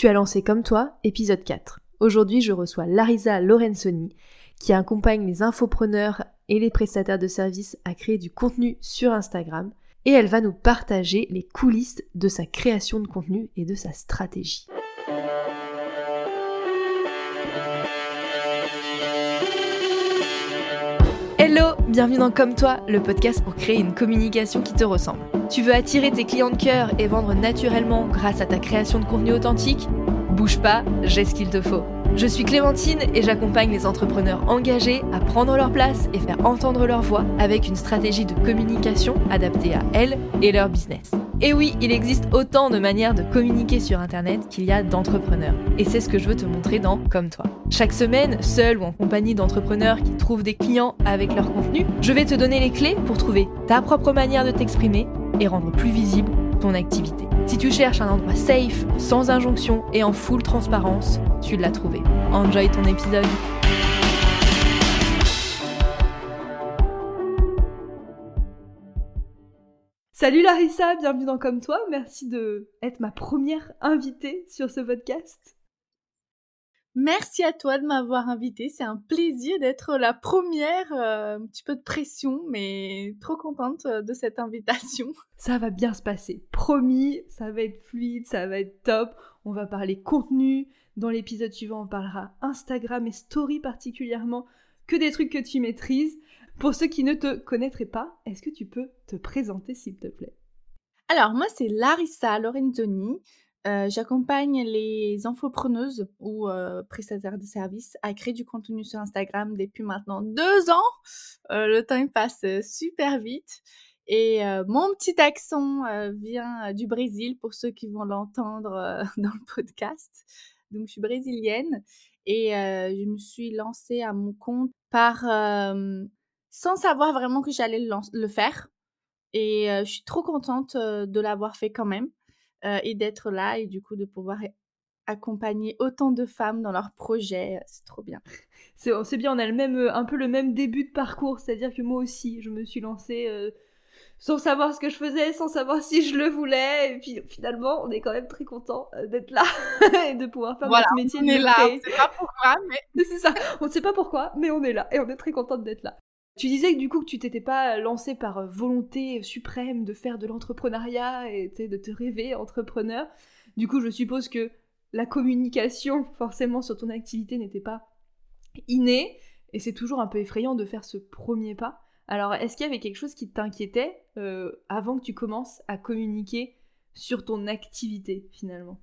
Tu as lancé comme toi, épisode 4. Aujourd'hui, je reçois Larisa Lorenzoni, qui accompagne les infopreneurs et les prestataires de services à créer du contenu sur Instagram. Et elle va nous partager les coulisses de sa création de contenu et de sa stratégie. Bienvenue dans Comme toi, le podcast pour créer une communication qui te ressemble. Tu veux attirer tes clients de cœur et vendre naturellement grâce à ta création de contenu authentique? Bouge pas, j'ai ce qu'il te faut. Je suis Clémentine et j'accompagne les entrepreneurs engagés à prendre leur place et faire entendre leur voix avec une stratégie de communication adaptée à elles et leur business. Et oui, il existe autant de manières de communiquer sur Internet qu'il y a d'entrepreneurs. Et c'est ce que je veux te montrer dans Comme toi. Chaque semaine, seul ou en compagnie d'entrepreneurs qui trouvent des clients avec leur contenu, je vais te donner les clés pour trouver ta propre manière de t'exprimer et rendre plus visible activité. Si tu cherches un endroit safe, sans injonction et en full transparence, tu l'as trouvé. Enjoy ton épisode. Salut Larissa, bienvenue dans Comme toi. Merci de être ma première invitée sur ce podcast. Merci à toi de m'avoir invitée. C'est un plaisir d'être la première. Euh, un petit peu de pression, mais trop contente euh, de cette invitation. Ça va bien se passer. Promis, ça va être fluide, ça va être top. On va parler contenu. Dans l'épisode suivant, on parlera Instagram et Story particulièrement. Que des trucs que tu maîtrises. Pour ceux qui ne te connaîtraient pas, est-ce que tu peux te présenter s'il te plaît? Alors, moi, c'est Larissa Lorenzoni. Euh, j'accompagne les infopreneuses ou euh, prestataires de services à créer du contenu sur Instagram depuis maintenant deux ans. Euh, le temps passe super vite. Et mon petit accent vient du Brésil pour ceux qui vont l'entendre dans le podcast. Donc je suis brésilienne et je me suis lancée à mon compte par sans savoir vraiment que j'allais le, faire. Et je suis trop contente de l'avoir fait quand même et d'être là et du coup de pouvoir accompagner autant de femmes dans leurs projets. C'est trop bien. C'est bien, on a le même, un peu le même début de parcours, c'est-à-dire que moi aussi, je me suis lancée sans savoir ce que je faisais, sans savoir si je le voulais. Et puis finalement, on est quand même très content d'être là et de pouvoir faire notre métier. On est là, on sait pas pourquoi, mais c'est ça. On ne sait pas pourquoi, mais on est là et on est très contente d'être là. Tu disais que du coup que tu t'étais pas lancé par euh, volonté suprême de faire de l'entrepreneuriat et de te rêver entrepreneur. Du coup, je suppose que la communication forcément sur ton activité n'était pas innée et c'est toujours un peu effrayant de faire ce premier pas. Alors, est-ce qu'il y avait quelque chose qui t'inquiétait euh, avant que tu commences à communiquer sur ton activité finalement?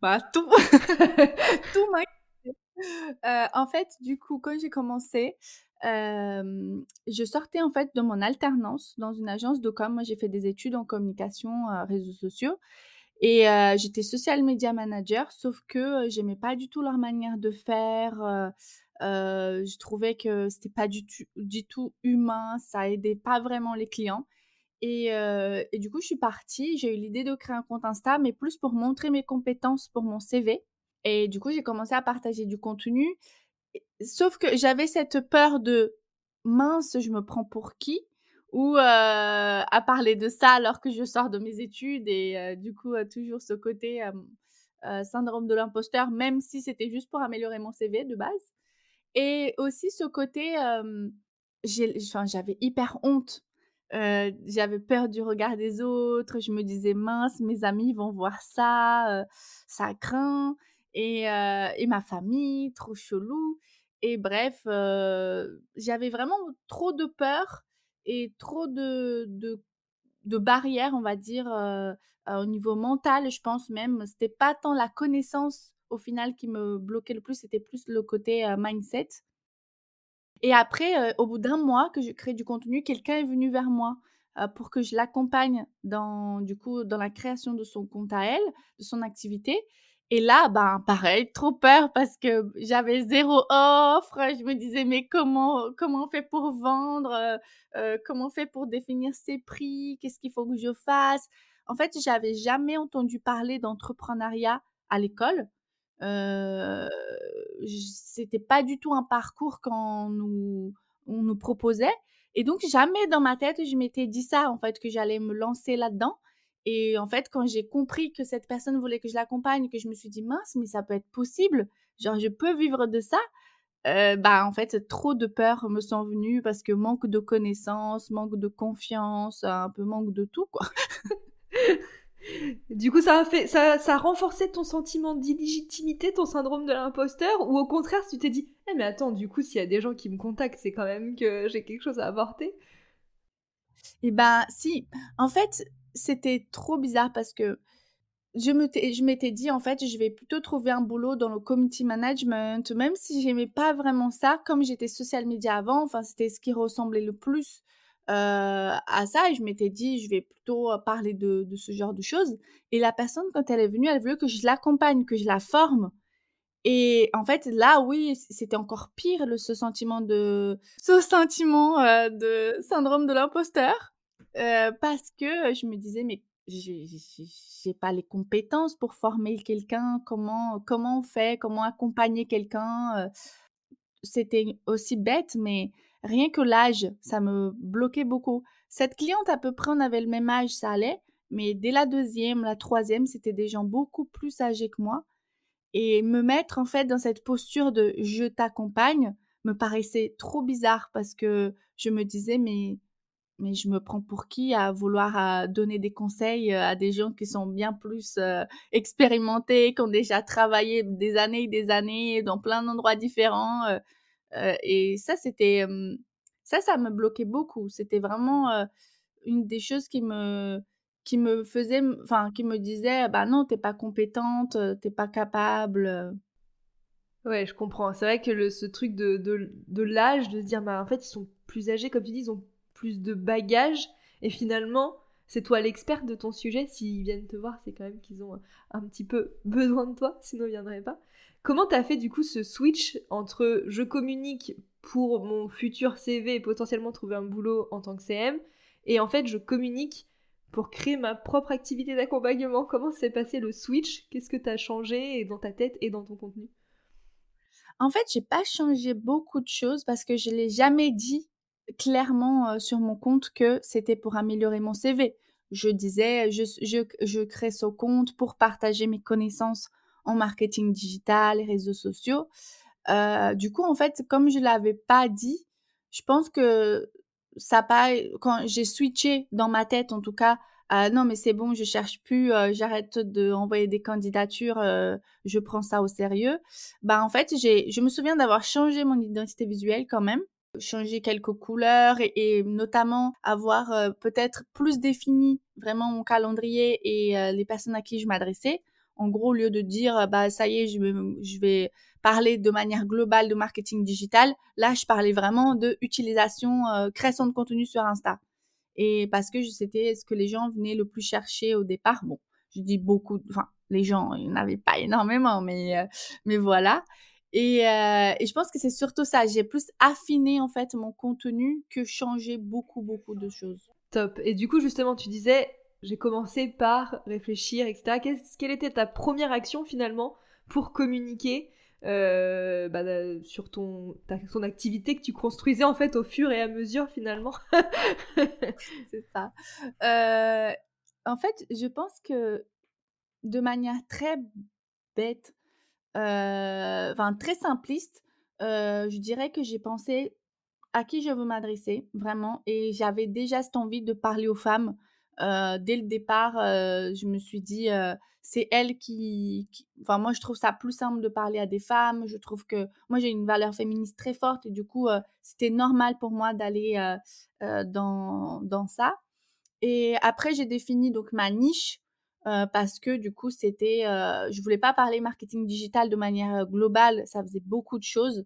Bah tout, tout m'inquiétait. Euh, en fait, du coup, quand j'ai commencé, je sortais en fait de mon alternance dans une agence de com. Moi, j'ai fait des études en communication, réseaux sociaux. Et j'étais social media manager, sauf que j'aimais pas du tout leur manière de faire. je trouvais que c'était pas du tout, humain, ça aidait pas vraiment les clients. Et, et du coup, je suis partie. J'ai eu l'idée de créer un compte Insta, mais plus pour montrer mes compétences pour mon CV. Et du coup, j'ai commencé à partager du contenu. Sauf que j'avais cette peur de mince, je me prends pour qui? Ou à parler de ça alors que je sors de mes études et du coup toujours ce côté syndrome de l'imposteur, même si c'était juste pour améliorer mon CV de base. Et aussi ce côté, j'avais hyper honte. j'avais peur du regard des autres. Je me disais mince, mes amis vont voir ça, ça craint. Et, et ma famille, trop chelou. Et bref, j'avais vraiment trop de peur et trop de, de, barrières, on va dire, au niveau mental, je pense même. C'était pas tant la connaissance au final qui me bloquait le plus, c'était plus le côté mindset. Et après, au bout d'un mois que je crée du contenu, quelqu'un est venu vers moi pour que je l'accompagne dans, dans la création de son compte à elle, de son activité. Et là, ben pareil, trop peur parce que j'avais zéro offre. Je me disais mais comment comment on fait pour vendre? Euh, euh, Comment on fait pour définir ses prix? Qu'est-ce qu'il faut que je fasse? En fait, j'avais jamais entendu parler d'entrepreneuriat à l'école. Euh, C'était pas du tout un parcours qu'on on nous proposait. Et donc jamais dans ma tête je m'étais dit ça en fait que j'allais me lancer là-dedans. Et en fait, quand j'ai compris que cette personne voulait que je l'accompagne, que je me suis dit mince, mais ça peut être possible, genre je peux vivre de ça, euh, bah en fait trop de peurs me sont venues parce que manque de connaissances, manque de confiance, un peu manque de tout quoi. du coup, ça a fait, ça, ça a renforcé ton sentiment d'illégitimité, ton syndrome de l'imposteur, ou au contraire, tu t'es dit, eh mais attends, du coup, s'il y a des gens qui me contactent, c'est quand même que j'ai quelque chose à apporter? Eh ben, si. En fait, c'était trop bizarre parce que je m'étais dit, en fait, je vais plutôt trouver un boulot dans le community management, même si j'aimais pas vraiment ça, comme j'étais social media avant, enfin, c'était ce qui ressemblait le plus euh, à ça, et je m'étais dit, je vais plutôt euh, parler de, de, ce genre de choses. Et la personne, quand elle est venue, elle voulait que je l'accompagne, que je la forme. Et en fait, là, oui, c'était encore pire, ce sentiment de, ce sentiment euh, de syndrome de l'imposteur, parce que je me disais, mais j'ai pas les compétences pour former quelqu'un, comment, comment on fait, comment accompagner quelqu'un. C'était aussi bête, mais rien que l'âge, ça me bloquait beaucoup. Cette cliente, à peu près, on avait le même âge, ça allait, mais dès la deuxième, la troisième, c'était des gens beaucoup plus âgés que moi. Et me mettre en fait dans cette posture de je t'accompagne me paraissait trop bizarre parce que je me disais mais mais je me prends pour qui à vouloir donner des conseils à des gens qui sont bien plus expérimentés, qui ont déjà travaillé des années et des années dans plein d'endroits différents. et ça, c'était ça, ça me bloquait beaucoup. C'était vraiment une des choses qui me qui me faisait, enfin, qui me disait, bah non, t'es pas compétente, t'es pas capable. Ouais, je comprends. C'est vrai que le, ce truc de, de, de l'âge, de dire, bah en fait, ils sont plus âgés, comme tu dis, ils ont plus de bagages et finalement c'est toi l'expert de ton sujet. S'ils viennent te voir, c'est quand même qu'ils ont un petit peu besoin de toi, sinon ils viendraient pas. Comment t'as fait du coup ce switch entre je communique pour mon futur CV et potentiellement trouver un boulot en tant que CM et en fait je communique pour créer ma propre activité d'accompagnement? Comment s'est passé le switch? Qu'est-ce que t'as changé dans ta tête et dans ton contenu? En fait, j'ai pas changé beaucoup de choses parce que je l'ai jamais dit clairement sur mon compte que c'était pour améliorer mon CV. Je disais, je, je, crée ce compte pour partager mes connaissances en marketing digital et réseaux sociaux. du coup, en fait, comme je l'avais pas dit, je pense que ça pas quand j'ai switché dans ma tête, en tout cas, non mais c'est bon, je cherche plus, j'arrête d'envoyer des candidatures, je prends ça au sérieux. Bah en fait, je me souviens d'avoir changé mon identité visuelle quand même changer quelques couleurs et, notamment avoir euh, peut-être plus défini vraiment mon calendrier et euh, les personnes à qui je m'adressais. En gros, au lieu de dire euh, bah ça y est, je vais, parler de manière globale de marketing digital, là je parlais vraiment de utilisation, création de contenu sur Insta. Et parce que c'était ce que les gens venaient le plus chercher au départ. Bon, je dis beaucoup, enfin les gens, il n'y en avait pas énormément, mais mais voilà. Euh, et, je pense que c'est surtout ça. J'ai plus affiné en fait mon contenu que changé beaucoup beaucoup de choses. Top. Et du coup justement tu disais j'ai commencé par réfléchir etc. quelle était ta première action finalement pour communiquer euh, bah, euh, sur ton, ton activité que tu construisais en fait au fur et à mesure finalement? C'est ça. en fait je pense que de manière très bête enfin très simpliste, je dirais que j'ai pensé à qui je veux m'adresser vraiment et j'avais déjà cette envie de parler aux femmes. dès le départ, je me suis dit, c'est elle qui, Enfin, moi, je trouve ça plus simple de parler à des femmes. Je trouve que moi, j'ai une valeur féministe très forte et du coup, c'était normal pour moi d'aller dans, dans ça. Et après, j'ai défini donc ma niche parce que du coup, c'était, je voulais pas parler marketing digital de manière globale, ça faisait beaucoup de choses.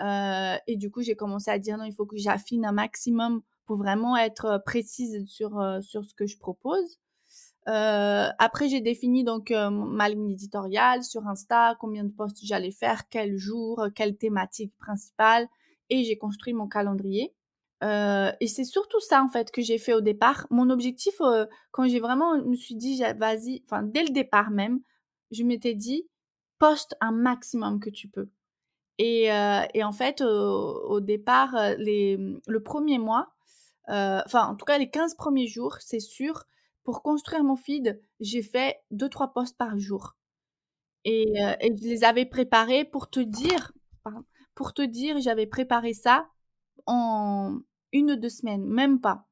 et du coup, j'ai commencé à dire non, il faut que j'affine un maximum pour vraiment être précise sur, sur ce que je propose. après, j'ai défini donc ma ligne éditoriale sur Insta, combien de posts j'allais faire, quel jour, quelle thématique principale, et j'ai construit mon calendrier. Et c'est surtout ça en fait que j'ai fait au départ. Mon objectif, quand j'ai vraiment me suis dit, vas-y, enfin dès le départ même, je m'étais dit, poste un maximum que tu peux. Et, et en fait, au départ, les, le premier mois, enfin en tout cas les 15 premiers jours, c'est sûr, pour construire mon feed, j'ai fait 2-3 posts par jour et et je les avais préparés pour te dire pour te dire, j'avais préparé ça en une ou deux semaines, même pas.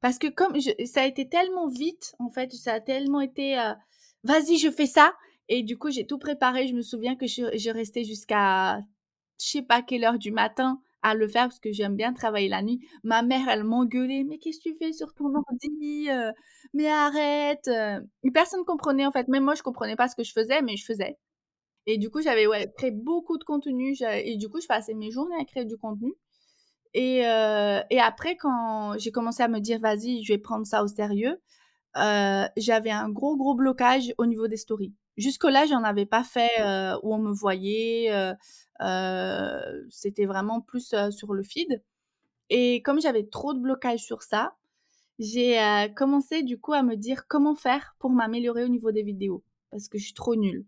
Parce que comme ça a été tellement vite, en fait, ça a tellement été vas-y, je fais ça. Et du coup, j'ai tout préparé. Je me souviens que je, restais jusqu'à je sais pas quelle heure du matin à le faire parce que j'aime bien travailler la nuit. Ma mère, elle m'engueulait, mais qu'est-ce que tu fais sur ton ordi Mais arrête Personne ne comprenait en fait. Même moi, je comprenais pas ce que je faisais, mais je faisais. Et du coup, j'avais ouais, créé beaucoup de contenu. Et du coup, je passais mes journées à créer du contenu. Et, et après, quand j'ai commencé à me dire, vas-y, je vais prendre ça au sérieux, j'avais un gros, gros blocage au niveau des stories. Jusque-là, j'en avais pas fait où on me voyait. C'était vraiment plus sur le feed. Et comme j'avais trop de blocage sur ça, j'ai commencé du coup à me dire comment faire pour m'améliorer au niveau des vidéos. Parce que je suis trop nulle.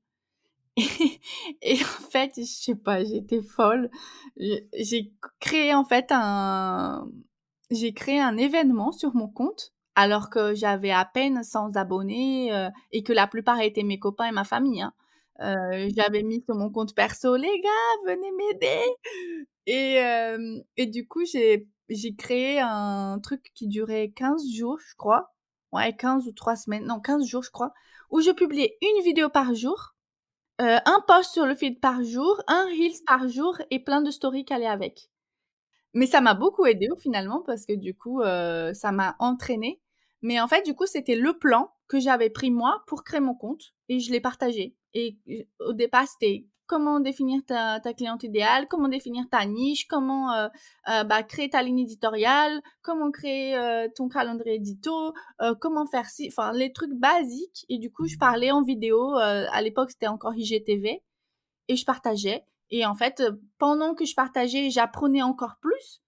Et, en fait, je sais pas, j'étais folle. J'ai créé en fait un, j'ai créé un événement sur mon compte alors que j'avais à peine 100 abonnés euh, et que la plupart étaient mes copains et ma famille. Hein. Euh, j'avais mis sur mon compte perso, les gars, venez m'aider. Et, euh, et du coup, j'ai, j'ai créé un truc qui durait 15 jours, je crois. Ouais, 15 ou 3 semaines, non, 15 jours, je crois, où je publiais une vidéo par jour, un post sur le feed par jour, un Reels par jour et plein de stories qui allaient avec. Mais ça m'a beaucoup aidé finalement parce que du coup, ça m'a entraîné. Mais en fait, du coup, c'était le plan que j'avais pris moi pour créer mon compte et je l'ai partagé. Et au départ, c'était comment définir ta, cliente idéale, comment définir ta niche, comment euh, euh, bah, créer ta ligne éditoriale, comment créer euh, ton calendrier édito, comment faire si, enfin les trucs basiques. Et du coup, je parlais en vidéo. à l'époque, c'était encore IGTV et je partageais. Et en fait, pendant que je partageais, j'apprenais encore plus.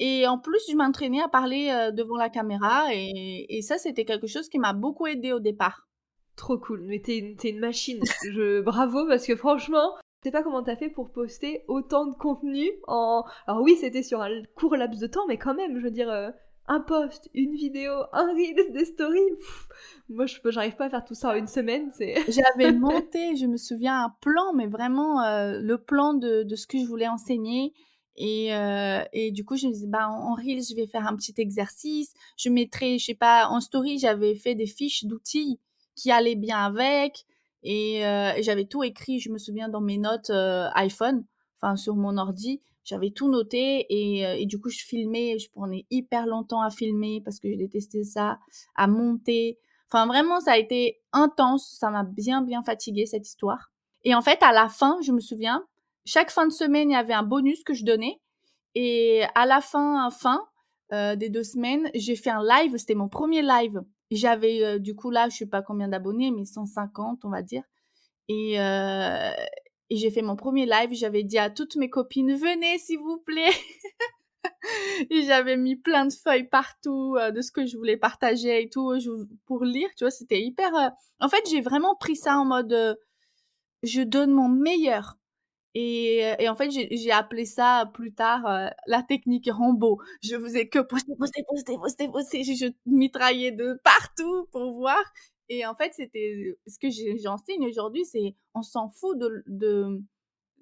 Et en plus, je m'entraînais à parler devant la caméra. Et, et ça, c'était quelque chose qui m'a beaucoup aidé au départ. Trop cool, mais t'es une, machine. Je, bravo parce que franchement, je sais pas comment t'as fait pour poster autant de contenu en. Alors oui, c'était sur un court laps de temps, mais quand même, je veux dire, euh, un post, une vidéo, un reel, des stories. moi, je j'arrive pas à faire tout ça en une semaine. J'avais monté, je me souviens, un plan, mais vraiment euh, le plan de, de, ce que je voulais enseigner. Et, euh, et, du coup, je me disais, bah, en, en reel, je vais faire un petit exercice. Je mettrai, je sais pas, en story, j'avais fait des fiches d'outils qui allait bien avec. Et euh, j'avais tout écrit, je me souviens, dans mes notes euh, iPhone, enfin sur mon ordi. J'avais tout noté et, euh, et, du coup, je filmais. Je prenais hyper longtemps à filmer parce que je détestais ça, à monter. Enfin, vraiment, ça a été intense. Ça m'a bien, bien fatigué cette histoire. Et en fait, à la fin, je me souviens, chaque fin de semaine, il y avait un bonus que je donnais. Et à la fin, fin des deux semaines, j'ai fait un live. C'était mon premier live j'avais, du coup, là, je sais pas combien d'abonnés, mais 150, on va dire. Et, et j'ai fait mon premier live. J'avais dit à toutes mes copines, venez, s'il vous plaît. et j'avais mis plein de feuilles partout de ce que je voulais partager et tout pour lire. Tu vois, c'était hyper. En fait, j'ai vraiment pris ça en mode, je donne mon meilleur. Et, et, en fait, j'ai appelé ça plus tard euh, la technique Rambo. Je faisais que poster, poster, poster, poster, poster. Je, mitraillais de partout pour voir. Et en fait, c'était ce que j'enseigne aujourd'hui, c'est on s'en fout de,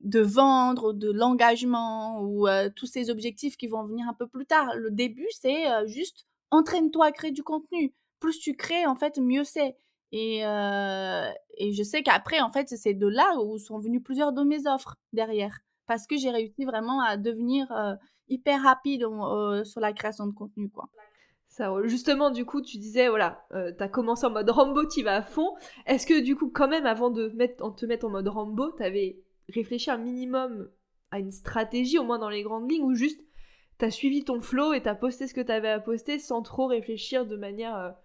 de, vendre, de l'engagement ou euh, tous ces objectifs qui vont venir un peu plus tard. Le début, c'est euh, juste entraîne-toi à créer du contenu. Plus tu crées, en fait, mieux c'est. Et, euh, et je sais qu'après, en fait, c'est de là où sont venues plusieurs de mes offres derrière. Parce que j'ai réussi vraiment à devenir euh, hyper rapide euh, sur la création de contenu, justement, du coup, tu disais, voilà, tu as commencé en mode Rambo, tu vas à fond. Est-ce que, du coup, quand même, avant de te mettre en mode Rambo, tu avais réfléchi un minimum à une stratégie, au moins dans les grandes lignes, ou juste tu as suivi ton flow et tu as posté ce que tu avais à poster sans trop réfléchir de manière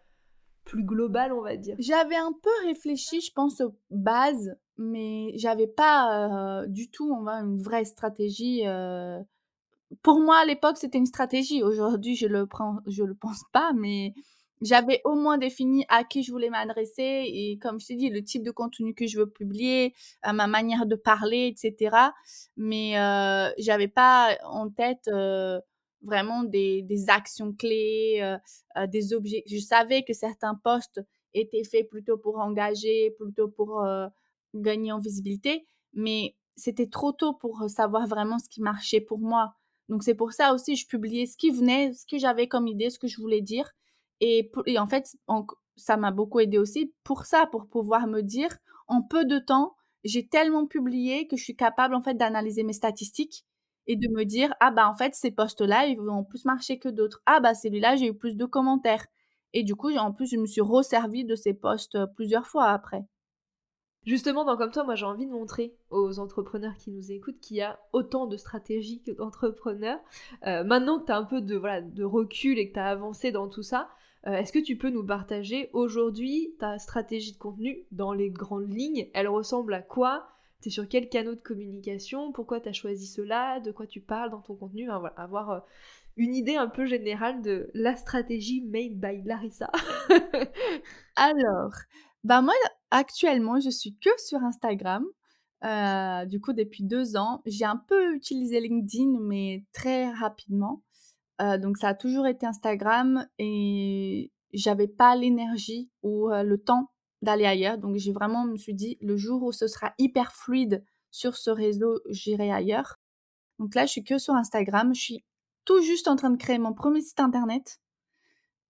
plus global, on va dire. J'avais un peu réfléchi, je pense, aux bases, mais j'avais pas euh, du tout, on va, une vraie stratégie. Euh. Pour moi, à l'époque, c'était une stratégie. Aujourd'hui, je le prends, je le pense pas, mais j'avais au moins défini à qui je voulais m'adresser et, comme je t'ai dit, le type de contenu que je veux publier, euh, ma manière de parler, etc. Mais j'avais pas en tête vraiment des, des actions clés, des objets. Je savais que certains postes étaient faits plutôt pour engager, plutôt pour gagner en visibilité, mais c'était trop tôt pour savoir vraiment ce qui marchait pour moi. Donc c'est pour ça aussi je publiais ce qui venait, ce que j'avais comme idée, ce que je voulais dire. Et, et en fait, ça m'a beaucoup aidé aussi pour ça, pour pouvoir me dire en peu de temps, j'ai tellement publié que je suis capable en fait d'analyser mes statistiques et de me dire ah bah en fait ces postes là ils vont plus marcher que d'autres. Ah bah celui-là j'ai eu plus de commentaires. Et du coup, en plus, je me suis resservie de ces postes plusieurs fois après. Justement, dans Comme toi, moi j'ai envie de montrer aux entrepreneurs qui nous écoutent qu'il y a autant de stratégies que d'entrepreneurs. Euh, maintenant que tu as un peu de recul et que tu as avancé dans tout ça, euh, est-ce que tu peux nous partager aujourd'hui ta stratégie de contenu dans les grandes lignes? Elle ressemble à quoi? Tu es sur quel canal de communication Pourquoi tu as choisi cela De quoi tu parles dans ton contenu voilà, Avoir euh, une idée un peu générale de la stratégie made by Larissa. Alors, bah moi, actuellement, je suis que sur Instagram. Euh, du coup, depuis deux ans, j'ai un peu utilisé LinkedIn, mais très rapidement. Euh, donc, ça a toujours été Instagram et j'avais pas l'énergie ou le temps d'aller ailleurs. Donc, j'ai vraiment me suis dit, le jour où ce sera hyper fluide sur ce réseau, j'irai ailleurs. Donc là, je suis que sur Instagram. Je suis tout juste en train de créer mon premier site internet.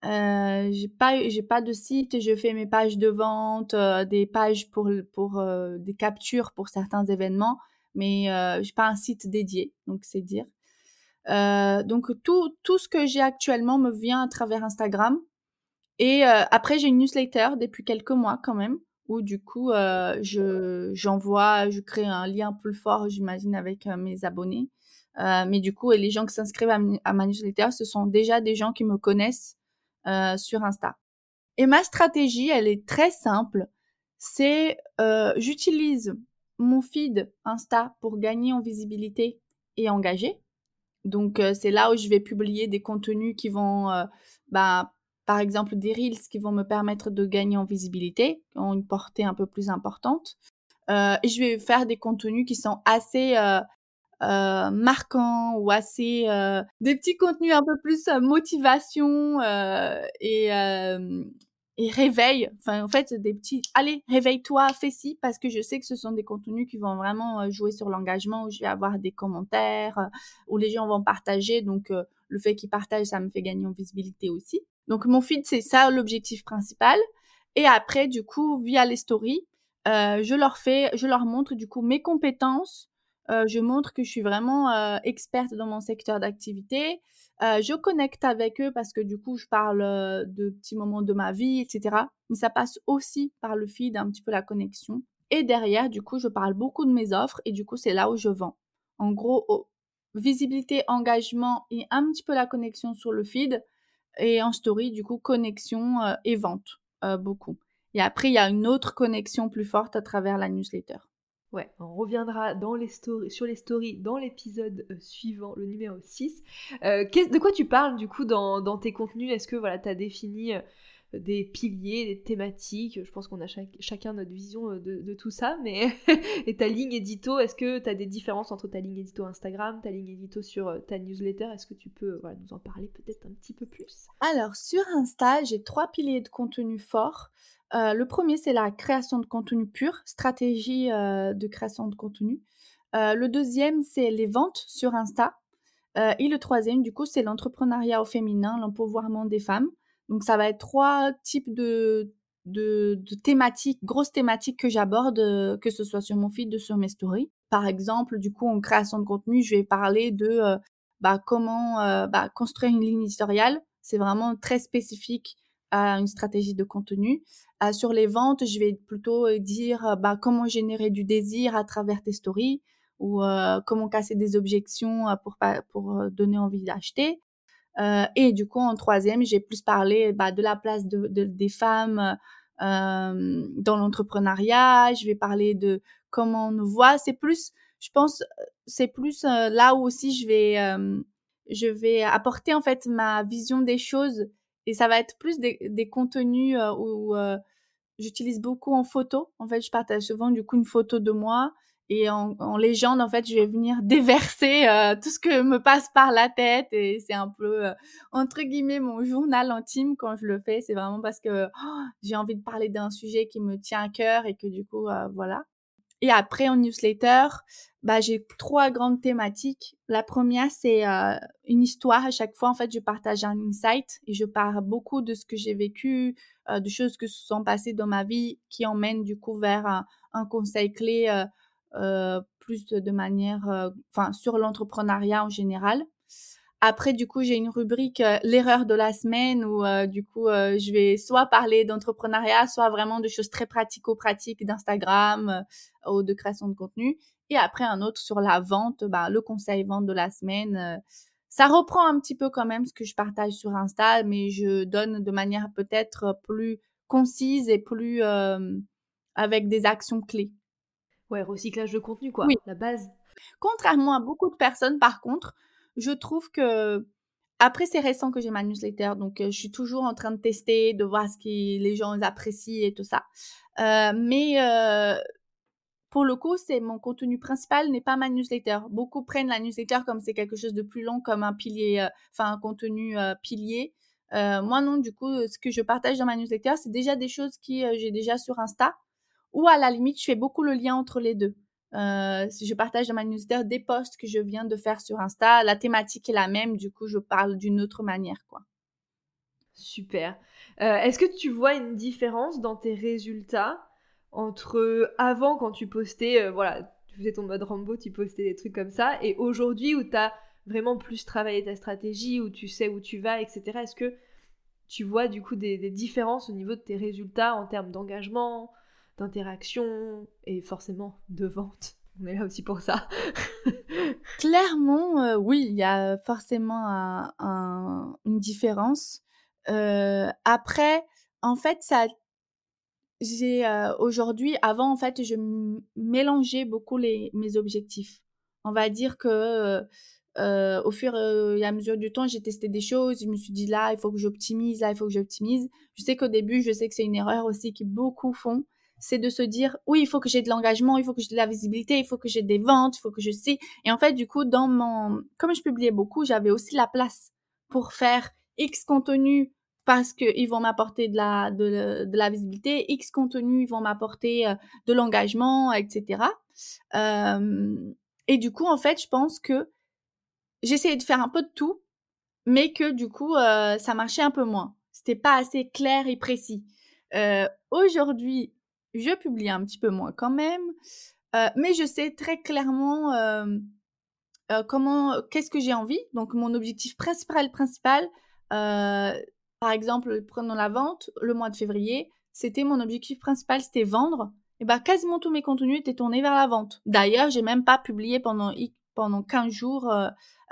Euh, j'ai pas pas de site, je fais mes pages de vente, euh, des pages pour pour euh, des captures pour certains événements, mais euh, j'ai pas un site dédié, donc c'est dire. donc tout tout ce que j'ai actuellement me vient à travers Instagram. Et après j'ai une newsletter depuis quelques mois quand même où du coup je j'envoie, je crée un lien plus fort, j'imagine avec mes abonnés. mais du coup, les gens qui s'inscrivent à, ma newsletter, ce sont déjà des gens qui me connaissent euh, sur Insta. Et ma stratégie, elle est très simple. C'est euh, j'utilise mon feed Insta pour gagner en visibilité et engager. Donc euh, c'est là où je vais publier des contenus qui vont, bah, par exemple des reels qui vont me permettre de gagner en visibilité, qui ont une portée un peu plus importante. et je vais faire des contenus qui sont assez euh, marquants ou assez euh, des petits contenus un peu plus euh, motivation et et réveil. Enfin, en fait, des petits. Allez, réveille-toi, fais ci, parce que je sais que ce sont des contenus qui vont vraiment jouer sur l'engagement, où je vais avoir des commentaires, où les gens vont partager. Donc, le fait qu'ils partagent, ça me fait gagner en visibilité aussi. Donc, mon feed, c'est ça l'objectif principal. Et après, du coup, via les stories, je leur fais, je leur montre du coup mes compétences euh, je montre que je suis vraiment euh, experte dans mon secteur d'activité. Euh, je connecte avec eux parce que du coup, je parle de petits moments de ma vie, etc. Mais ça passe aussi par le feed, un petit peu la connexion. Et derrière, du coup, je parle beaucoup de mes offres et du coup, c'est là où je vends. En gros, visibilité, engagement et un petit peu la connexion sur le feed. Et en story, du coup, connexion et vente, beaucoup. Et après, il y a une autre connexion plus forte à travers la newsletter. Ouais, on reviendra dans les stories, sur les stories dans l'épisode euh, suivant, le numéro 6. Euh, de quoi tu parles du coup dans, dans tes contenus? Est-ce que voilà, tu as défini euh, des piliers, des thématiques Je pense qu'on a chacun notre vision de, de, tout ça, mais et ta ligne édito, est-ce que tu as des différences entre ta ligne édito Instagram, ta ligne édito sur ta newsletter? Est-ce que tu peux nous en parler peut-être un petit peu plus? Alors, sur Insta, j'ai trois piliers de contenu forts. Euh, le premier, c'est la création de contenu pur, stratégie euh, de création de contenu. Euh, le deuxième, c'est les ventes sur Insta. et le troisième, du coup, c'est l'entrepreneuriat au féminin, l'empouvoirment des femmes. Donc, ça va être trois types de, de, thématiques, grosses thématiques que j'aborde, que ce soit sur mon feed ou sur mes stories. Par exemple, du coup, en création de contenu, je vais parler de bah, comment bah, construire une ligne éditoriale. C'est vraiment très spécifique à une stratégie de contenu. Euh, sur les ventes, je vais plutôt euh, dire euh, bah, comment générer du désir à travers tes stories ou comment casser des objections pour, pour donner envie d'acheter. Et du coup, en troisième, j'ai plus parlé bah, de la place de, des femmes dans l'entrepreneuriat. Je vais parler de comment on nous voit. C'est plus, je pense, c'est plus là où aussi je vais, je vais apporter en fait ma vision des choses et ça va être plus des, des contenus où j'utilise beaucoup en photo. En fait, je partage souvent du coup une photo de moi et en, en, légende, en fait, je vais venir déverser euh, tout ce que me passe par la tête et c'est un peu euh, entre guillemets mon journal intime quand je le fais. C'est vraiment parce que oh, j'ai envie de parler d'un sujet qui me tient à cœur et que du coup, euh, voilà. Et après, en newsletter, bah, j'ai trois grandes thématiques. La première, c'est une histoire. À chaque fois, en fait, je partage un insight et je parle beaucoup de ce que j'ai vécu, de choses qui se sont passées dans ma vie qui emmènent du coup vers un conseil clé euh, plus de manière, euh, enfin, sur l'entrepreneuriat en général. Après, du coup, j'ai une rubrique euh, l'erreur de la semaine où, du coup, je vais soit parler d'entrepreneuriat, soit vraiment de choses très pratico-pratiques d'Instagram ou de création de contenu. Et après, un autre sur la vente, bah, le conseil vente de la semaine. ça reprend un petit peu quand même ce que je partage sur Insta, mais je donne de manière peut-être plus concise et plus avec des actions clés. Ouais, recyclage de contenu, quoi. La base. Contrairement à beaucoup de personnes, par contre, je trouve que après, c'est récent que j'ai ma newsletter, donc euh, je suis toujours en train de tester, de voir ce que les gens apprécient et tout ça. Euh, mais euh, pour le coup, c'est mon contenu principal n'est pas ma newsletter. Beaucoup prennent la newsletter comme c'est quelque chose de plus long, comme un pilier, enfin un contenu pilier. moi non, du coup, ce que je partage dans ma newsletter, c'est déjà des choses qui j'ai déjà sur Insta ou à la limite, je fais beaucoup le lien entre les deux. Euh, je partage dans ma newsletter des posts que je viens de faire sur Insta. La thématique est la même, du coup, je parle d'une autre manière, quoi. Super. Euh, est-ce que tu vois une différence dans tes résultats entre avant quand tu postais, euh, voilà, tu faisais ton mode Rambo, tu postais des trucs comme ça, et aujourd'hui où tu as vraiment plus travaillé ta stratégie, où tu sais où tu vas, etc. Est-ce que tu vois du coup des différences au niveau de tes résultats en termes d'engagement, d'interaction et forcément de vente. On est là aussi pour ça. Clairement, euh, oui, il y a forcément une différence. Euh, après, en fait, ça, j'ai euh, aujourd'hui, avant, en fait, je mélangeais beaucoup les, mes objectifs. On va dire que au fur et à mesure du temps, j'ai testé des choses. Je me suis dit là, il faut que j'optimise, là, il faut que j'optimise. Je sais qu'au début, je sais que c'est une erreur aussi qui beaucoup font c'est de se dire oui, il faut que j'ai de l'engagement, il faut que j'ai de la visibilité, il faut que j'ai des ventes, il faut que je sais. Et en fait, du coup, dans mon, comme je publiais beaucoup, j'avais aussi la place pour faire X contenu parce qu'ils vont m'apporter de la, de, la visibilité, X contenu, ils vont m'apporter euh, de l'engagement, etc. Euh, et du coup, en fait, je pense que j'essayais de faire un peu de tout, mais que du coup, euh, ça marchait un peu moins. C'était pas assez clair et précis. Aujourd'hui, je publie un petit peu moins quand même, mais je sais très clairement comment, qu'est-ce que j'ai envie. Donc mon objectif principal, principal, par exemple, prenons la vente, le mois de février, c'était mon objectif principal, c'était vendre. Et ben quasiment tous mes contenus étaient tournés vers la vente. D'ailleurs, j'ai même pas publié pendant pendant 15 jours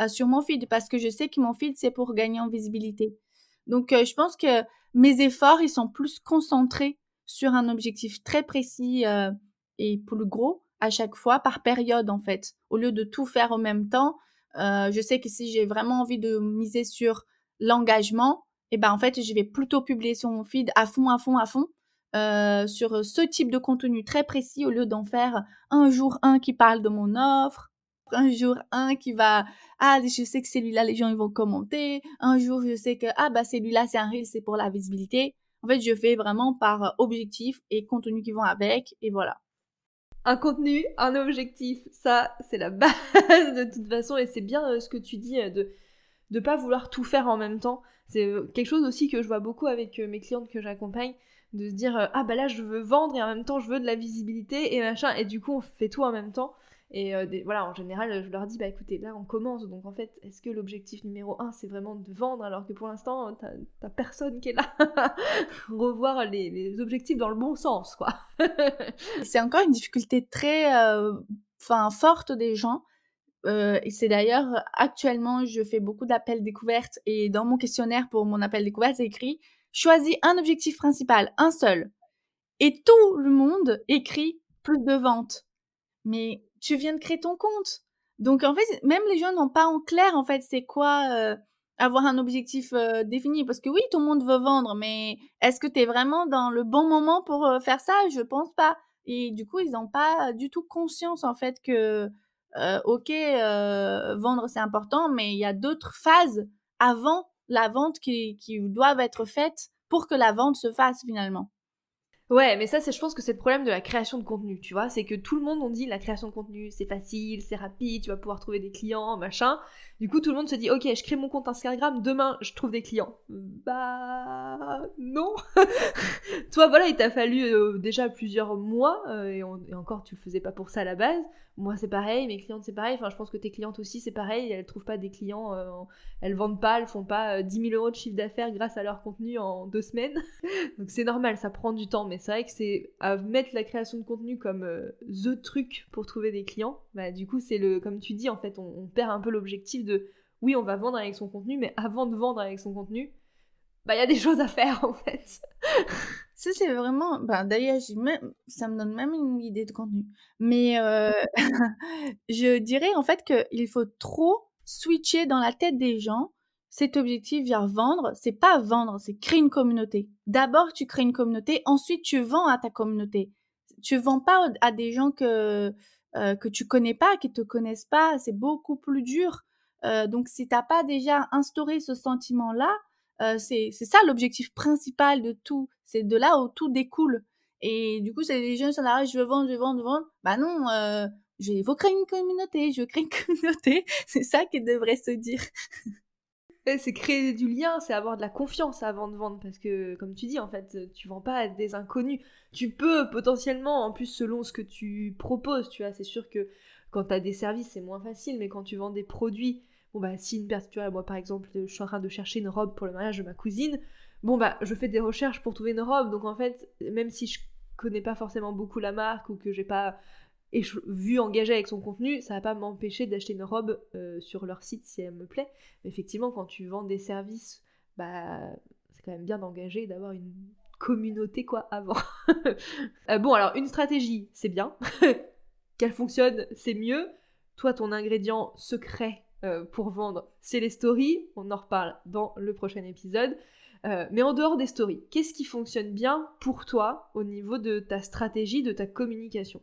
sur mon feed parce que je sais que mon feed c'est pour gagner en visibilité. Donc je pense que mes efforts ils sont plus concentrés sur un objectif très précis euh, et plus gros à chaque fois par période en fait. Au lieu de tout faire en même temps, euh, je sais que si j'ai vraiment envie de miser sur l'engagement, et eh ben en fait je vais plutôt publier sur mon feed à fond, à fond, à fond. Euh, sur ce type de contenu très précis au lieu d'en faire un jour un qui parle de mon offre, un jour un qui va ah je sais que celui-là les gens ils vont commenter, un jour je sais que ah bah celui-là c'est un reel c'est pour la visibilité. En fait, je fais vraiment par euh, objectif et contenu qui vont avec, et voilà. Un contenu, un objectif, ça, c'est la base de toute façon, et c'est bien euh, ce que tu dis euh, de ne pas vouloir tout faire en même temps. C'est quelque chose aussi que je vois beaucoup avec mes clientes que j'accompagne, de se dire ah bah là je veux vendre et en même temps je veux de la visibilité et machin, et du coup on fait tout en même temps. Et euh, voilà, en général, je leur dis, bah écoutez, là on commence, donc en fait, est-ce que l'objectif numéro un, c'est vraiment de vendre, alors que pour l'instant, t'as personne qui est là Revoir les, objectifs dans le bon sens, quoi. c'est encore une difficulté très euh, forte des gens. Euh, et c'est d'ailleurs, actuellement, je fais beaucoup d'appels découvertes, et dans mon questionnaire pour mon appel découverte, c'est écrit, choisis un objectif principal, un seul. Et tout le monde écrit plus de ventes. Mais tu viens de créer ton compte. Donc en fait, même les gens n'ont pas en clair en fait c'est quoi euh, avoir un objectif euh, défini parce que oui, tout le monde veut vendre mais est-ce que tu es vraiment dans le bon moment pour euh, faire ça? Je pense pas. Et du coup, ils n'ont pas du tout conscience en fait que, ok, vendre c'est important, mais il y a d'autres phases avant la vente qui doivent être faites pour que la vente se fasse finalement. Ouais, mais ça, c'est, je pense que c'est le problème de la création de contenu, tu vois. C'est que tout le monde, on dit la création de contenu, c'est facile, c'est rapide, tu vas pouvoir trouver des clients, machin. Du coup, tout le monde se dit, ok, je crée mon compte Instagram, demain, je trouve des clients. Bah, non. Toi, voilà, il t'a fallu euh, déjà plusieurs mois, euh, et, encore, tu le faisais pas pour ça à la base, moi c'est pareil, mes clientes c'est pareil, enfin je pense que tes clientes aussi c'est pareil, elles trouvent pas des clients, euh, elles vendent pas, elles font pas 10 euh, 000 euros de chiffre d'affaires grâce à leur contenu en deux semaines. Donc c'est normal, ça prend du temps, mais c'est vrai que c'est à mettre la création de contenu comme the truc pour trouver des clients, bah du coup c'est le, comme tu dis en fait, on, perd un peu l'objectif oui on va vendre avec son contenu, mais avant de vendre avec son contenu, bah il y a des choses à faire en fait. Ça, c'est vraiment. Ben, D'ailleurs, ça me donne même une idée de contenu. Mais euh, je dirais en fait qu'il faut trop switcher dans la tête des gens. Cet objectif vient vendre, c'est pas vendre, c'est créer une communauté. D'abord, tu crées une communauté, ensuite, tu vends à ta communauté. Tu vends pas à des gens que, euh, que tu connais pas, qui te connaissent pas. C'est beaucoup plus dur. Euh, donc, si t'as pas déjà instauré ce sentiment-là, euh, c'est ça l'objectif principal de tout. C'est de là où tout découle. Et du coup, c'est les jeunes salariés, je veux vendre, je veux vendre, je vendre. Bah non, euh, il faut créer une communauté, je veux créer une communauté. c'est ça qu'ils devrait se dire. c'est créer du lien, c'est avoir de la confiance avant de vendre. Parce que, comme tu dis, en fait, tu vends pas à des inconnus. Tu peux potentiellement, en plus, selon ce que tu proposes, tu vois, c'est sûr que quand tu as des services, c'est moins facile, mais quand tu vends des produits, Bon bah si une personne, tu vois, moi par exemple, je suis en train de chercher une robe pour le mariage de ma cousine, bon bah je fais des recherches pour trouver une robe, donc en fait, même si je connais pas forcément beaucoup la marque ou que j'ai pas vu engager avec son contenu, ça va pas m'empêcher d'acheter une robe euh, sur leur site si elle me plaît. Mais effectivement, quand tu vends des services, bah c'est quand même bien d'engager, d'avoir une communauté quoi avant. Euh, bon alors une stratégie, c'est bien. Qu'elle fonctionne, c'est mieux. Toi, ton ingrédient secret, euh, pour vendre, c'est les stories. On en reparle dans le prochain épisode. Euh, mais en dehors des stories, qu'est-ce qui fonctionne bien pour toi au niveau de ta stratégie, de ta communication?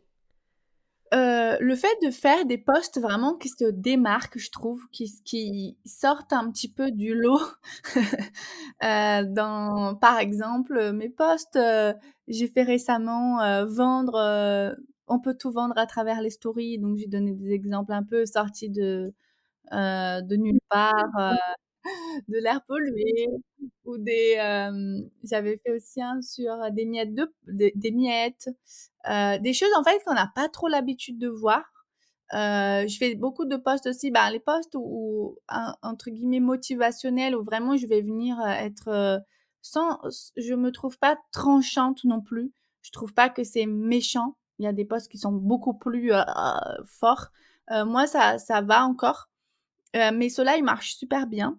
Euh, le fait de faire des posts vraiment qui se démarquent, je trouve, qui, sortent un petit peu du lot. dans, par exemple, mes posts, j'ai fait récemment vendre, on peut tout vendre à travers les stories, donc j'ai donné des exemples un peu sortis de, de nulle part, euh, de l'air pollué ou des. J'avais fait aussi un sur des miettes de des, miettes, euh, des choses en fait qu'on n'a pas trop l'habitude de voir. je fais beaucoup de posts aussi, bah, les posts où, entre guillemets motivationnels où vraiment je vais venir être sans, je me trouve pas tranchante non plus. Je trouve pas que c'est méchant. Il y a des posts qui sont beaucoup plus forts. moi, ça, ça va encore. Euh, mais cela, marche super bien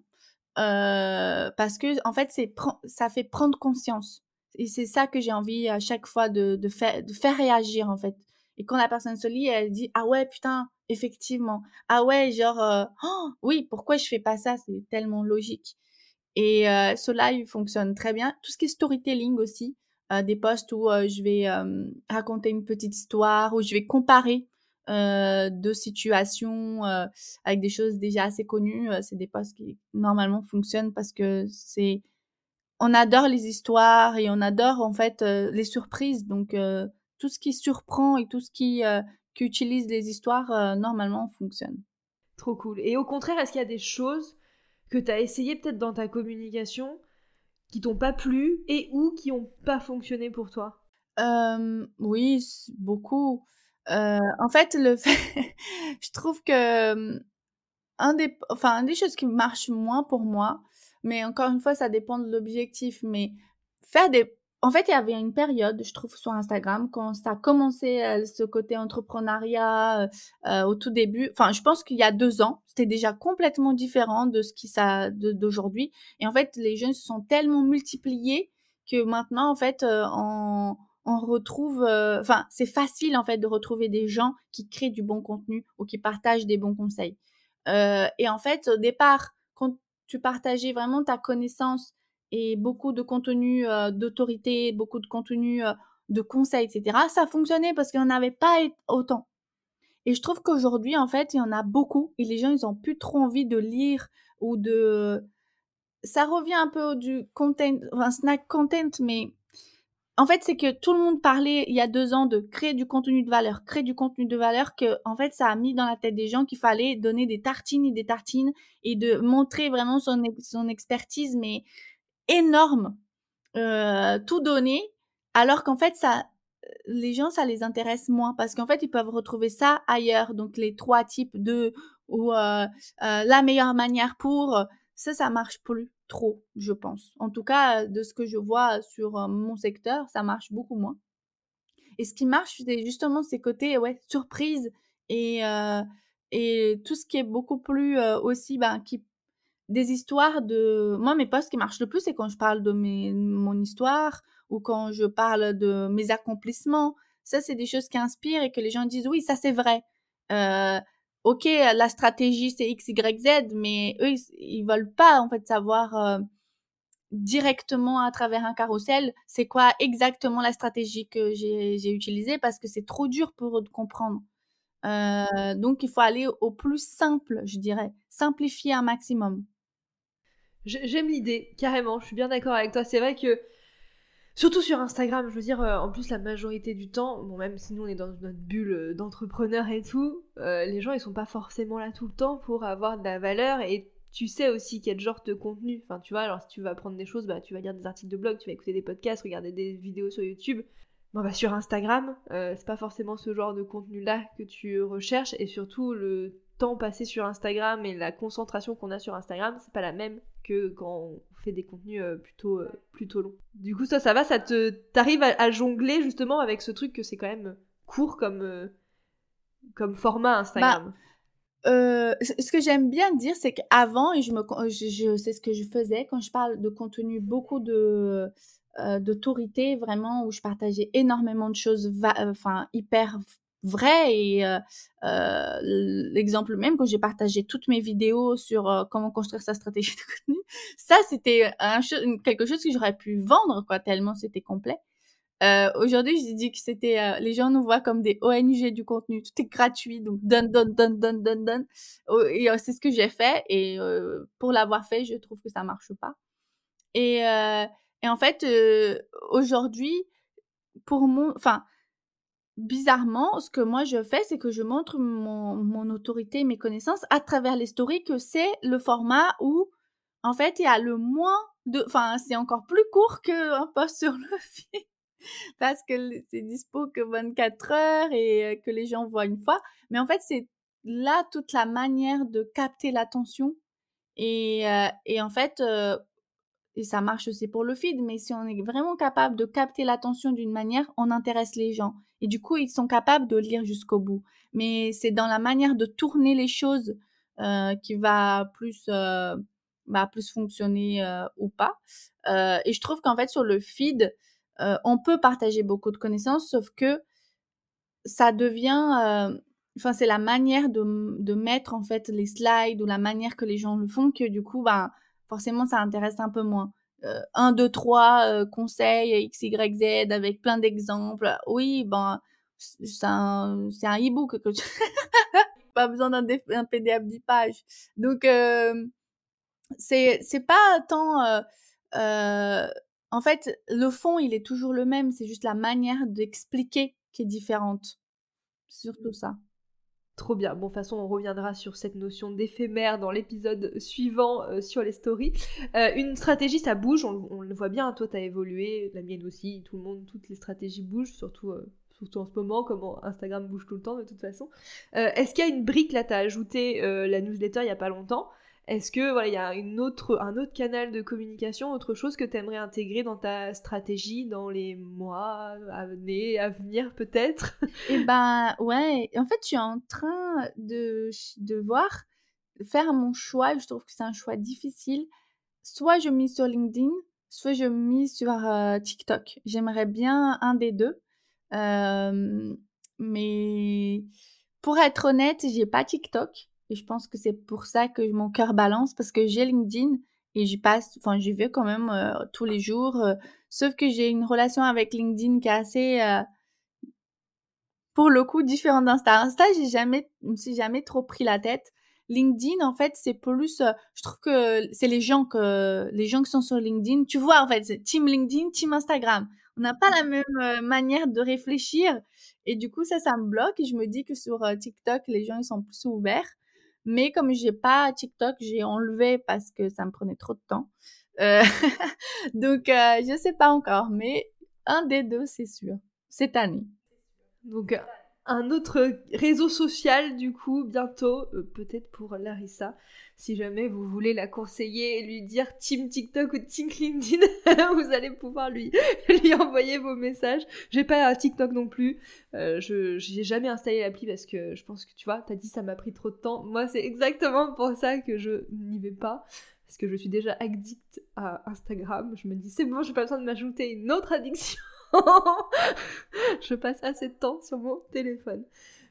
euh, parce que en fait, c'est ça fait prendre conscience. Et c'est ça que j'ai envie à chaque fois de, faire, réagir en fait. Et quand la personne se lit, elle dit ah ouais putain effectivement ah ouais genre euh, oh, oui pourquoi je fais pas ça? C'est tellement logique. Et cela fonctionne très bien. Tout ce qui est storytelling aussi, des posts où je vais raconter une petite histoire, où je vais comparer euh, de situations euh, avec des choses déjà assez connues. Euh, c'est des postes qui normalement fonctionnent parce que c'est on adore les histoires et on adore en fait les surprises. Donc tout ce qui surprend et tout ce qui, qui utilise les histoires normalement fonctionne. Trop cool. Et au contraire, est-ce qu'il y a des choses que tu as essayé peut-être dans ta communication qui t'ont pas plu et ou qui ont pas fonctionné pour toi? Oui, beaucoup. Euh, en fait, le fait, je trouve que un des, enfin, des choses qui marchent moins pour moi, mais encore une fois, ça dépend de l'objectif. Mais faire des, en fait, il y avait une période, je trouve, sur Instagram, quand ça a commencé euh, ce côté entrepreneuriat euh, au tout début. Enfin, je pense qu'il y a deux ans, c'était déjà complètement différent de ce qui ça d'aujourd'hui. Et en fait, les jeunes se sont tellement multipliés que maintenant, en fait, en on retrouve, euh, enfin, c'est facile en fait de retrouver des gens qui créent du bon contenu ou qui partagent des bons conseils. Euh, et en fait, au départ, quand tu partageais vraiment ta connaissance et beaucoup de contenu euh, d'autorité, beaucoup de contenu de conseils, etc., ça fonctionnait parce qu'il n'y en avait pas autant. Et je trouve qu'aujourd'hui, en fait, il y en a beaucoup et les gens, ils ont plus trop envie de lire ou de... Ça revient un peu du content, enfin, snack content, mais en fait, c'est que tout le monde parlait il y a deux ans de créer du contenu de valeur, créer du contenu de valeur, que en fait, ça a mis dans la tête des gens qu'il fallait donner des tartines et des tartines et de montrer vraiment son, expertise, mais énorme, euh, tout donner, alors qu'en fait, ça, les gens, ça les intéresse moins parce qu'en fait, ils peuvent retrouver ça ailleurs. Donc, les trois types de ou euh, euh, la meilleure manière pour ça, ça marche plus trop, je pense. En tout cas, de ce que je vois sur mon secteur, ça marche beaucoup moins. Et ce qui marche, c'est justement ces côtés ouais, surprise et, et tout ce qui est beaucoup plus aussi ben, qui des histoires de moi mes posts qui marchent le plus c'est quand je parle de mes, mon histoire ou quand je parle de mes accomplissements. Ça, c'est des choses qui inspirent et que les gens disent oui, ça c'est vrai. Ok, la stratégie c'est X, Y, Z, mais eux, ils, veulent pas en fait savoir euh, directement à travers un carrousel c'est quoi exactement la stratégie que j'ai utilisée parce que c'est trop dur pour eux de comprendre. Euh, donc, il faut aller au plus simple, je dirais, simplifier un maximum. J'aime l'idée, carrément, je suis bien d'accord avec toi. C'est vrai que Surtout sur Instagram, je veux dire, euh, en plus la majorité du temps, bon même si nous on est dans notre bulle euh, d'entrepreneurs et tout, euh, les gens ils sont pas forcément là tout le temps pour avoir de la valeur et tu sais aussi quel genre de contenu. Enfin tu vois, alors si tu vas apprendre des choses, bah tu vas lire des articles de blog, tu vas écouter des podcasts, regarder des vidéos sur YouTube. Bon bah sur Instagram, c'est pas forcément ce genre de contenu là que tu recherches et surtout le temps passé sur Instagram et la concentration qu'on a sur Instagram, c'est pas la même que quand on fait des contenus euh, plutôt, euh, plutôt longs. Du coup, ça, ça va, ça te, t'arrives à, jongler justement avec ce truc que c'est quand même court comme, euh, comme format Instagram. Bah, ce que j'aime bien dire, c'est qu'avant, et je, me, sais ce que je faisais quand je parle de contenu, beaucoup d'autorité vraiment où je partageais énormément de choses enfin hyper vrai et euh, euh, l'exemple même quand j'ai partagé toutes mes vidéos sur euh, comment construire sa stratégie de contenu ça c'était quelque chose que j'aurais pu vendre quoi tellement c'était complet. Aujourd'hui je dis que c'était les gens nous voient comme des ONG du contenu. Tout est gratuit donc donne donne donne donne donne donne. Oh, et c'est ce que j'ai fait et pour l'avoir fait je trouve que ça marche pas. Et et en fait aujourd'hui pour mon enfin bizarrement, ce que moi je fais, c'est que je montre mon, mon, autorité, mes connaissances à travers les stories, que c'est le format où, en fait, il y a le moins de... Enfin, c'est encore plus court qu'un post sur le feed, parce que c'est dispo que 24 heures et euh, que les gens voient une fois. Mais en fait, c'est là toute la manière de capter l'attention. Et, euh, et en fait, euh, et ça marche aussi pour le feed, mais si on est vraiment capable de capter l'attention d'une manière, on intéresse les gens. Et du coup, ils sont capables de lire jusqu'au bout. Mais c'est dans la manière de tourner les choses euh, qui va plus, euh, plus fonctionner euh, ou pas. et je trouve qu'en fait, sur le feed, on peut partager beaucoup de connaissances, sauf que ça devient enfin c'est la manière de, de, mettre en fait les slides ou la manière que les gens le font que du coup ben forcément ça intéresse un peu moins. Euh, un, deux, trois euh, conseils X, Y, Z avec plein d'exemples. Oui, ben, c'est un, c'est un e-book que pas besoin d'un, un PDF 10 pages. Donc, euh, c'est, c'est pas tant, euh, en fait, le fond, il est toujours le même. C'est juste la manière d'expliquer qui est différente. Surtout ça. Trop bien. Bon, de toute façon, on reviendra sur cette notion d'éphémère dans l'épisode suivant euh, sur les stories. Euh, une stratégie, ça bouge, on, le voit bien. Toi, t'as évolué, la mienne aussi, tout le monde, toutes les stratégies bougent, surtout, euh, surtout en ce moment, comme Instagram bouge tout le temps de toute façon. Est-ce qu'il y a une brique là? T'as ajouté la newsletter il y a pas longtemps. Est-ce que voilà, il y a une autre, un autre canal de communication, autre chose que tu aimerais intégrer dans ta stratégie dans les mois, années, à venir peut-être? Eh ben ouais, en fait je suis en train de, de voir, faire mon choix, je trouve que c'est un choix difficile. Soit je mise sur LinkedIn, soit je mise sur euh, TikTok. J'aimerais bien un des deux. Euh, mais pour être honnête, j'ai pas TikTok. Et je pense que c'est pour ça que mon cœur balance parce que j'ai LinkedIn et j'y passe, enfin j'y vais quand même tous les jours. sauf que j'ai une relation avec LinkedIn qui est assez pour le coup différente d'Insta. Insta, j'ai jamais, je me suis jamais trop pris la tête. LinkedIn, en fait, c'est plus, je trouve que c'est les gens que, les gens qui sont sur LinkedIn, tu vois, en fait, c'est team LinkedIn, team Instagram. On n'a pas la même manière de réfléchir. Et du coup, ça, ça me bloque. Et je me dis que sur TikTok, les gens, ils sont plus ouverts. Mais comme j'ai pas TikTok, j'ai enlevé parce que ça me prenait trop de temps. Euh, donc, euh, je sais pas encore, mais un des deux, c'est sûr, cette année. Donc, un autre réseau social, du coup, bientôt, euh, peut-être pour Larissa, si jamais vous voulez la conseiller et lui dire Team TikTok ou Team LinkedIn, vous allez pouvoir lui, lui envoyer vos messages. J'ai pas un TikTok non plus. Euh, je j'ai jamais installé l'appli parce que je pense que tu vois, t'as dit ça m'a pris trop de temps. Moi, c'est exactement pour ça que je n'y vais pas. Parce que je suis déjà addict à Instagram. Je me dis, c'est bon, j'ai pas besoin de m'ajouter une autre addiction. je passe assez de temps sur mon téléphone.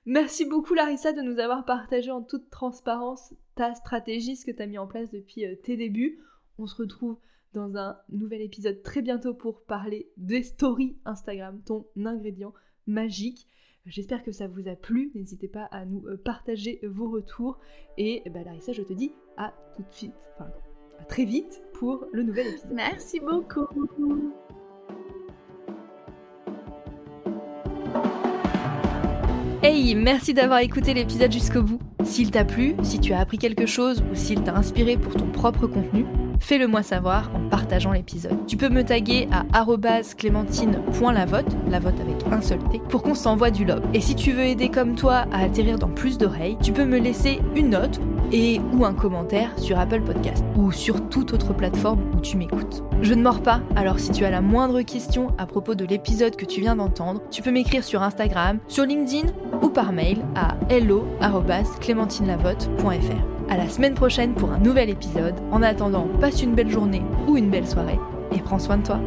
Merci beaucoup Larissa de nous avoir partagé en toute transparence ta stratégie, ce que tu as mis en place depuis euh, tes débuts. On se retrouve dans un nouvel épisode très bientôt pour parler des stories Instagram, ton ingrédient magique. J'espère que ça vous a plu. N'hésitez pas à nous euh, partager vos retours. Et bah, Larissa, je te dis à tout de suite, enfin à très vite pour le nouvel épisode. Merci beaucoup. Merci d'avoir écouté l'épisode jusqu'au bout. S'il t'a plu, si tu as appris quelque chose ou s'il t'a inspiré pour ton propre contenu, fais-le moi savoir en partageant l'épisode. Tu peux me taguer à clémentine.lavote, la vote avec un seul T, pour qu'on s'envoie du love. Et si tu veux aider comme toi à atterrir dans plus d'oreilles, tu peux me laisser une note et ou un commentaire sur Apple Podcast ou sur toute autre plateforme où tu m'écoutes. Je ne mords pas, alors si tu as la moindre question à propos de l'épisode que tu viens d'entendre, tu peux m'écrire sur Instagram, sur LinkedIn ou par mail à hello@clémentinelavotte.fr. À la semaine prochaine pour un nouvel épisode. En attendant, passe une belle journée ou une belle soirée et prends soin de toi.